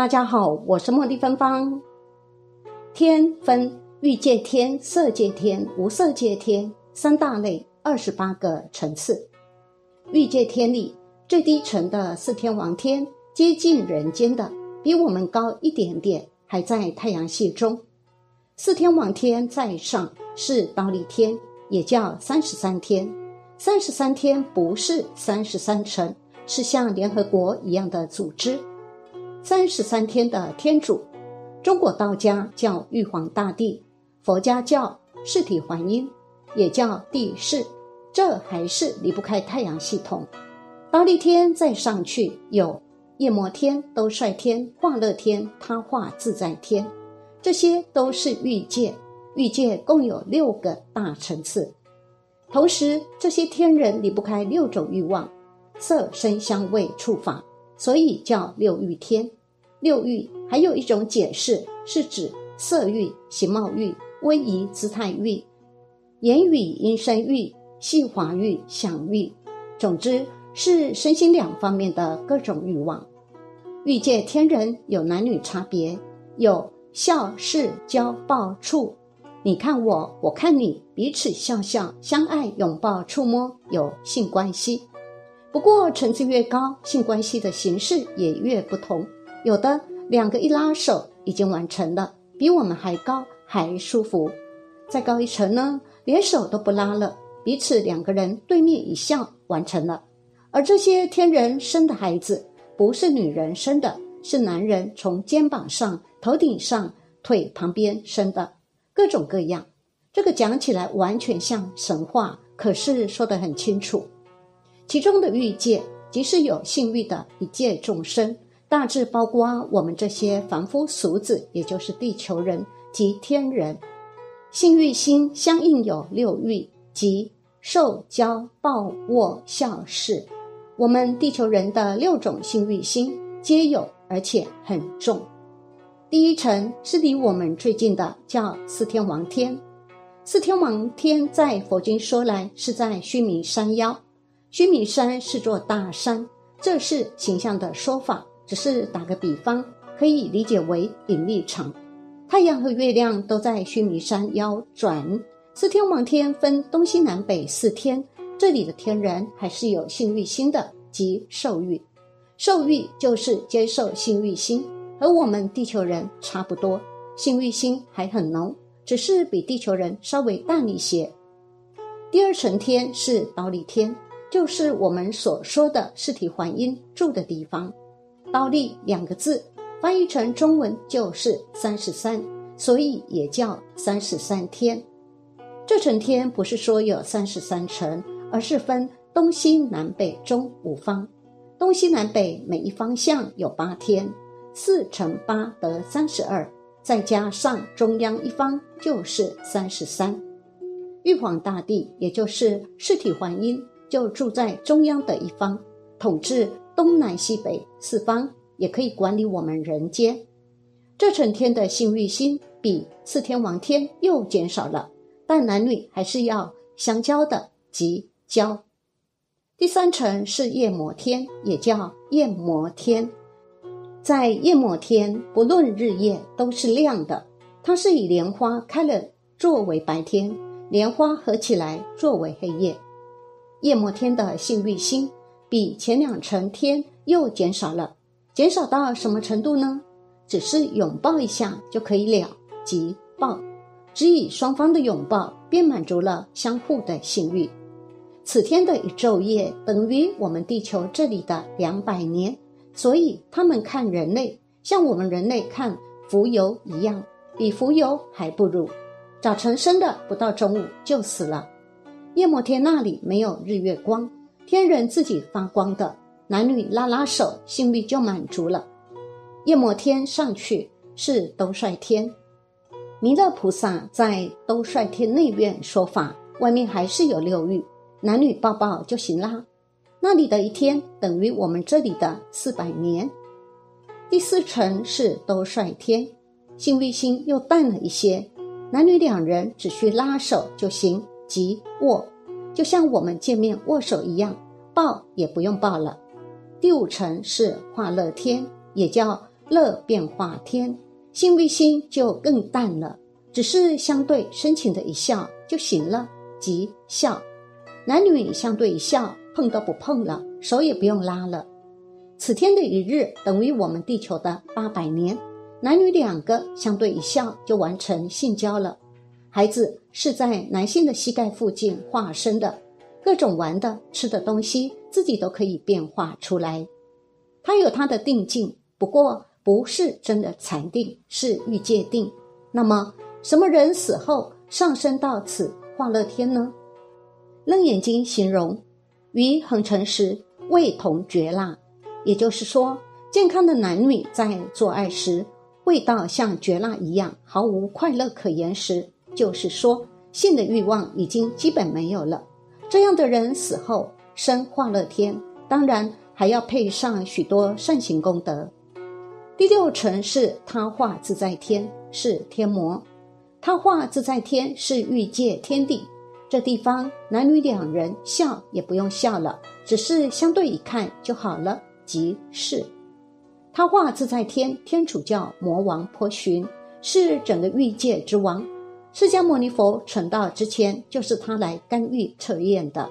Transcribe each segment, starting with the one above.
大家好，我是茉莉芬芳。天分欲界天、色界天、无色界天三大类，二十八个层次。欲界天里最低层的四天王天，接近人间的，比我们高一点点，还在太阳系中。四天王天在上是倒立天，也叫三十三天。三十三天不是三十三层，是像联合国一样的组织。三十三天的天主，中国道家叫玉皇大帝，佛家叫四体还阴，也叫地势。这还是离不开太阳系统。倒立天再上去有夜摩天、兜率天、化乐天、他化自在天。这些都是欲界，欲界共有六个大层次。同时，这些天人离不开六种欲望：色、声、香、味、触、法，所以叫六欲天。六欲还有一种解释，是指色欲、形貌欲、威仪姿态欲、言语音声欲、细滑欲、想欲。总之，是身心两方面的各种欲望。欲界天人有男女差别，有。笑视交抱触，你看我，我看你，彼此笑笑相爱，拥抱触摸，有性关系。不过层次越高，性关系的形式也越不同。有的两个一拉手已经完成了，比我们还高还舒服。再高一层呢，连手都不拉了，彼此两个人对面一笑完成了。而这些天人生的孩子，不是女人生的，是男人从肩膀上。头顶上、腿旁边生的各种各样，这个讲起来完全像神话，可是说得很清楚。其中的欲界，即是有性欲的一界众生，大致包括我们这些凡夫俗子，也就是地球人及天人。性欲心相应有六欲，即受、交、抱、握、笑、视。我们地球人的六种性欲心皆有，而且很重。第一层是离我们最近的，叫四天王天。四天王天在佛经说来是在须弥山腰。须弥山是座大山，这是形象的说法，只是打个比方，可以理解为引力场。太阳和月亮都在须弥山腰转。四天王天分东西南北四天，这里的天人还是有性欲心的，即受欲。受欲就是接受性欲心。和我们地球人差不多，性欲心还很浓，只是比地球人稍微淡一些。第二层天是倒立天，就是我们所说的四体还阴住的地方。倒立两个字翻译成中文就是三十三，所以也叫三十三天。这层天不是说有三十三层，而是分东西南北中五方，东西南北每一方向有八天。四乘八得三十二，再加上中央一方就是三十三。玉皇大帝也就是四体还阴，就住在中央的一方，统治东南西北四方，也可以管理我们人间。这层天的性欲心比四天王天又减少了，但男女还是要相交的，即交。第三层是夜摩天，也叫夜摩天。在夜摩天，不论日夜都是亮的。它是以莲花开了作为白天，莲花合起来作为黑夜。夜摩天的性欲心比前两层天又减少了，减少到什么程度呢？只是拥抱一下就可以了，即抱，只以双方的拥抱便满足了相互的性欲。此天的一昼夜等于我们地球这里的两百年。所以他们看人类，像我们人类看蜉蝣一样，比蜉蝣还不如。早晨生的，不到中午就死了。夜摩天那里没有日月光，天人自己发光的，男女拉拉手，性欲就满足了。夜摩天上去是兜率天，弥勒菩萨在兜率天内院说法，外面还是有六欲，男女抱抱就行啦。那里的一天等于我们这里的四百年。第四层是兜率天，性欲心又淡了一些，男女两人只需拉手就行，即握，就像我们见面握手一样，抱也不用抱了。第五层是化乐天，也叫乐变化天，心与心就更淡了，只是相对深情的一笑就行了，即笑。男女相对一笑，碰都不碰了，手也不用拉了。此天的一日等于我们地球的八百年，男女两个相对一笑就完成性交了。孩子是在男性的膝盖附近化生的，各种玩的、吃的东西自己都可以变化出来。他有他的定境，不过不是真的禅定，是欲界定。那么，什么人死后上升到此化乐天呢？楞眼睛形容，与恒成时味同绝辣。也就是说，健康的男女在做爱时，味道像绝辣一样，毫无快乐可言时，就是说性的欲望已经基本没有了。这样的人死后生化乐天，当然还要配上许多善行功德。第六层是他化自在天，是天魔。他化自在天是欲界天地，这地方男女两人笑也不用笑了，只是相对一看就好了。即是，他化自在天，天主教魔王颇寻，是整个欲界之王。释迦牟尼佛成道之前，就是他来干预测验的。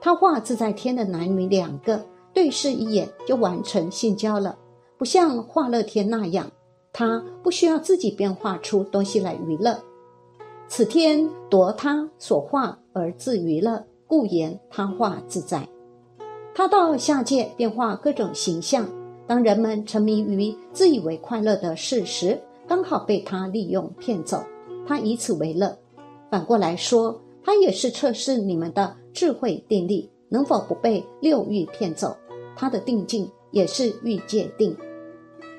他化自在天的男女两个对视一眼就完成性交了，不像化乐天那样，他不需要自己变化出东西来娱乐。此天夺他所化而自娱乐，故言他化自在。他到下界变化各种形象，当人们沉迷于自以为快乐的事时，刚好被他利用骗走，他以此为乐。反过来说，他也是测试你们的智慧定力能否不被六欲骗走。他的定境也是欲界定，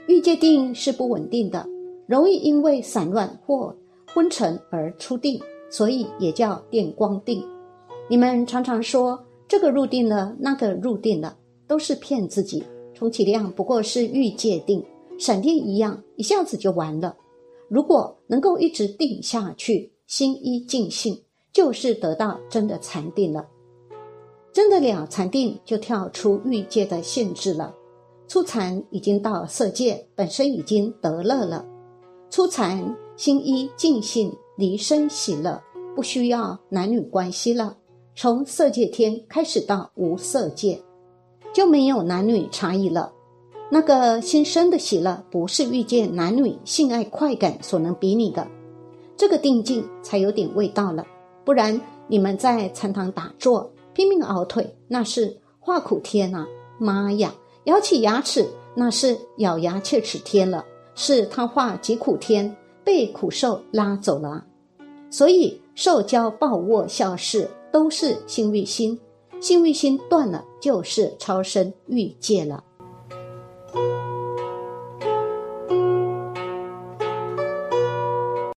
欲界定是不稳定的，容易因为散乱或昏沉而出定，所以也叫电光定。你们常常说。这个入定了，那个入定了，都是骗自己。充其量不过是欲界定，闪电一样，一下子就完了。如果能够一直定下去，心一尽兴，就是得到真的禅定了。真的了禅定，就跳出欲界的限制了。初禅已经到色界，本身已经得乐了。初禅心一尽兴，离身喜乐，不需要男女关系了。从色界天开始到无色界，就没有男女差异了。那个新生的喜乐，不是遇见男女性爱快感所能比拟的。这个定境才有点味道了。不然你们在禅堂打坐，拼命熬腿，那是化苦天啊！妈呀，咬起牙齿，那是咬牙切齿天了，是他化疾苦天，被苦受拉走了。所以受教报卧笑事。都是心欲心，心欲心断了，就是超生欲界了。